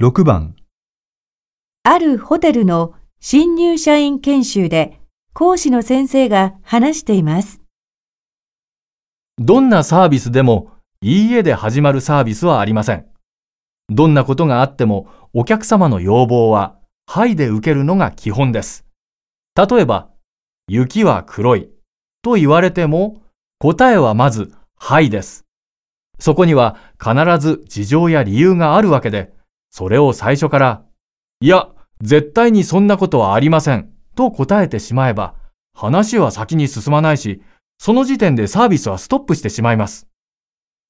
6番あるホテルの新入社員研修で講師の先生が話しています。どんなサービスでも、いいえで始まるサービスはありません。どんなことがあっても、お客様の要望は、はいで受けるのが基本です。例えば、雪は黒いと言われても、答えはまず、はいです。そこには必ず事情や理由があるわけで、それを最初から、いや、絶対にそんなことはありませんと答えてしまえば、話は先に進まないし、その時点でサービスはストップしてしまいます。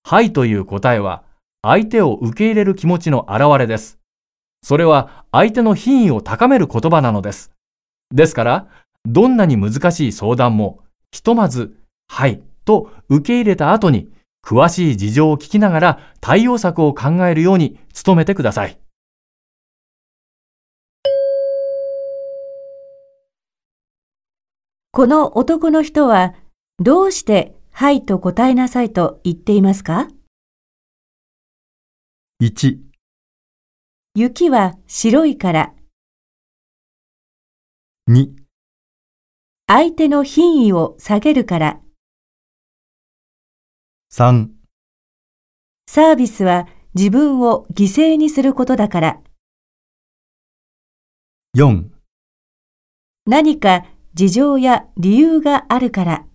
はいという答えは、相手を受け入れる気持ちの表れです。それは相手の品位を高める言葉なのです。ですから、どんなに難しい相談も、ひとまず、はいと受け入れた後に、詳しい事情を聞きながら対応策を考えるように努めてください。この男の人はどうしてはいと答えなさいと言っていますか？1、雪は白いから。2、相手の品位を下げるから3、サービスは自分を犠牲にすることだから。4何か事情や理由があるから